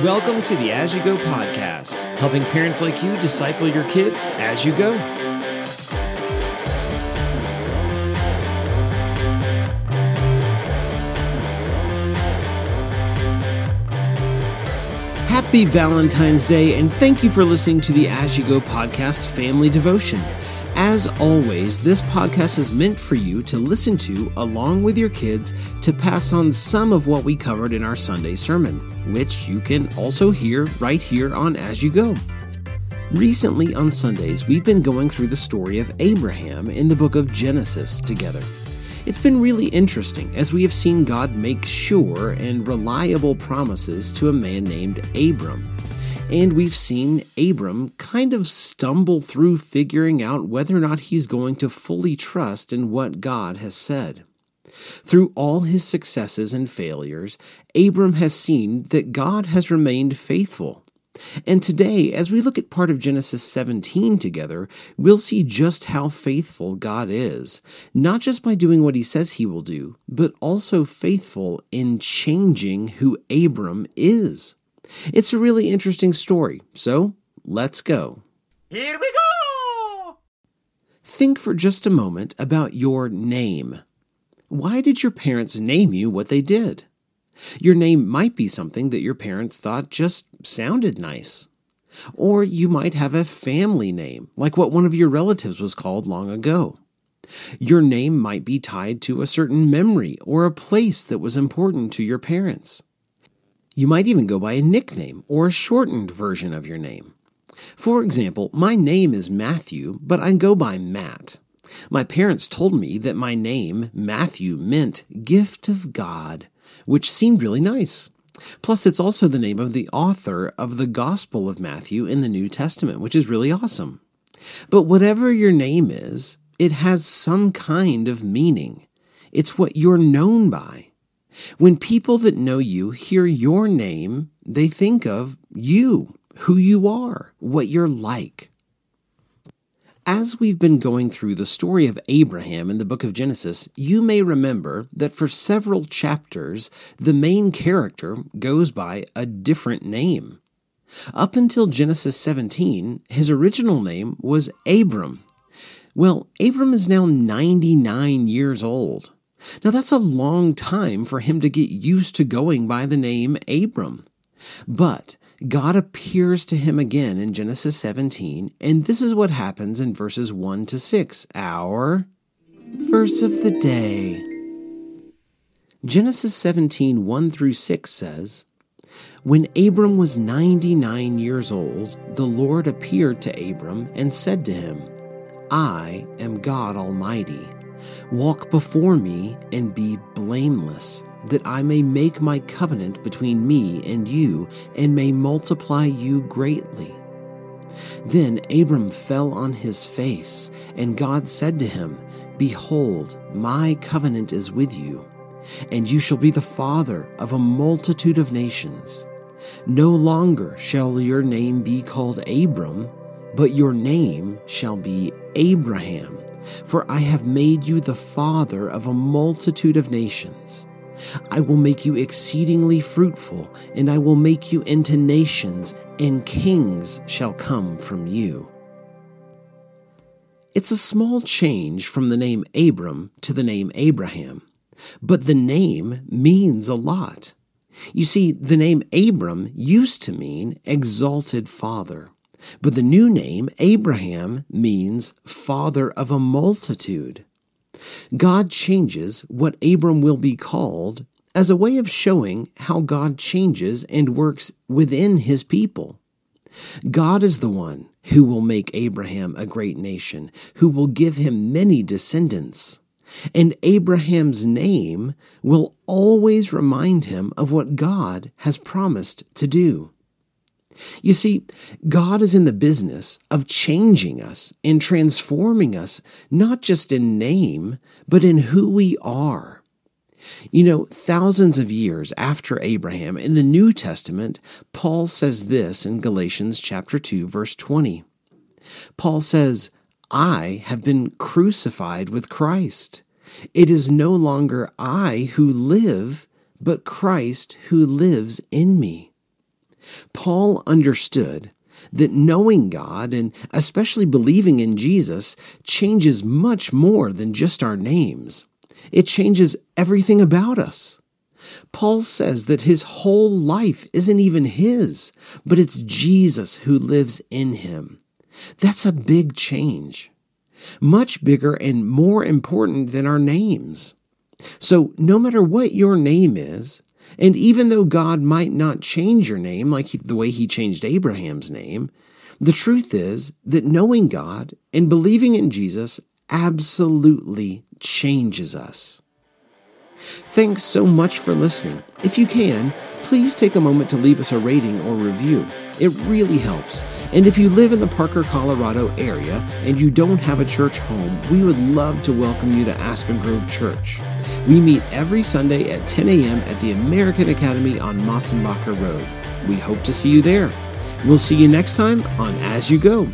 Welcome to the As You Go podcast, helping parents like you disciple your kids as you go. Happy Valentine's Day, and thank you for listening to the As You Go podcast family devotion. As always, this podcast is meant for you to listen to along with your kids to pass on some of what we covered in our Sunday sermon, which you can also hear right here on As You Go. Recently on Sundays, we've been going through the story of Abraham in the book of Genesis together. It's been really interesting as we have seen God make sure and reliable promises to a man named Abram and we've seen Abram kind of stumble through figuring out whether or not he's going to fully trust in what God has said. Through all his successes and failures, Abram has seen that God has remained faithful. And today, as we look at part of Genesis 17 together, we'll see just how faithful God is, not just by doing what he says he will do, but also faithful in changing who Abram is. It's a really interesting story, so let's go. Here we go! Think for just a moment about your name. Why did your parents name you what they did? Your name might be something that your parents thought just sounded nice. Or you might have a family name, like what one of your relatives was called long ago. Your name might be tied to a certain memory or a place that was important to your parents. You might even go by a nickname or a shortened version of your name. For example, my name is Matthew, but I go by Matt. My parents told me that my name, Matthew, meant gift of God, which seemed really nice. Plus, it's also the name of the author of the Gospel of Matthew in the New Testament, which is really awesome. But whatever your name is, it has some kind of meaning. It's what you're known by. When people that know you hear your name, they think of you, who you are, what you're like. As we've been going through the story of Abraham in the book of Genesis, you may remember that for several chapters, the main character goes by a different name. Up until Genesis 17, his original name was Abram. Well, Abram is now 99 years old. Now, that's a long time for him to get used to going by the name Abram. But God appears to him again in Genesis 17, and this is what happens in verses 1 to 6, our verse of the day. Genesis 17, 1 through 6 says, When Abram was 99 years old, the Lord appeared to Abram and said to him, I am God Almighty. Walk before me and be blameless, that I may make my covenant between me and you, and may multiply you greatly. Then Abram fell on his face, and God said to him, Behold, my covenant is with you, and you shall be the father of a multitude of nations. No longer shall your name be called Abram, but your name shall be Abraham for I have made you the father of a multitude of nations. I will make you exceedingly fruitful, and I will make you into nations, and kings shall come from you. It's a small change from the name Abram to the name Abraham, but the name means a lot. You see, the name Abram used to mean exalted father. But the new name, Abraham, means father of a multitude. God changes what Abram will be called as a way of showing how God changes and works within his people. God is the one who will make Abraham a great nation, who will give him many descendants. And Abraham's name will always remind him of what God has promised to do. You see, God is in the business of changing us and transforming us, not just in name, but in who we are. You know, thousands of years after Abraham, in the New Testament, Paul says this in Galatians chapter 2, verse 20. Paul says, I have been crucified with Christ. It is no longer I who live, but Christ who lives in me. Paul understood that knowing God and especially believing in Jesus changes much more than just our names. It changes everything about us. Paul says that his whole life isn't even his, but it's Jesus who lives in him. That's a big change. Much bigger and more important than our names. So, no matter what your name is, and even though God might not change your name like he, the way he changed Abraham's name, the truth is that knowing God and believing in Jesus absolutely changes us. Thanks so much for listening. If you can, please take a moment to leave us a rating or review. It really helps. And if you live in the Parker, Colorado area and you don't have a church home, we would love to welcome you to Aspen Grove Church. We meet every Sunday at 10 a.m. at the American Academy on Motsenbocker Road. We hope to see you there. We'll see you next time on As You Go.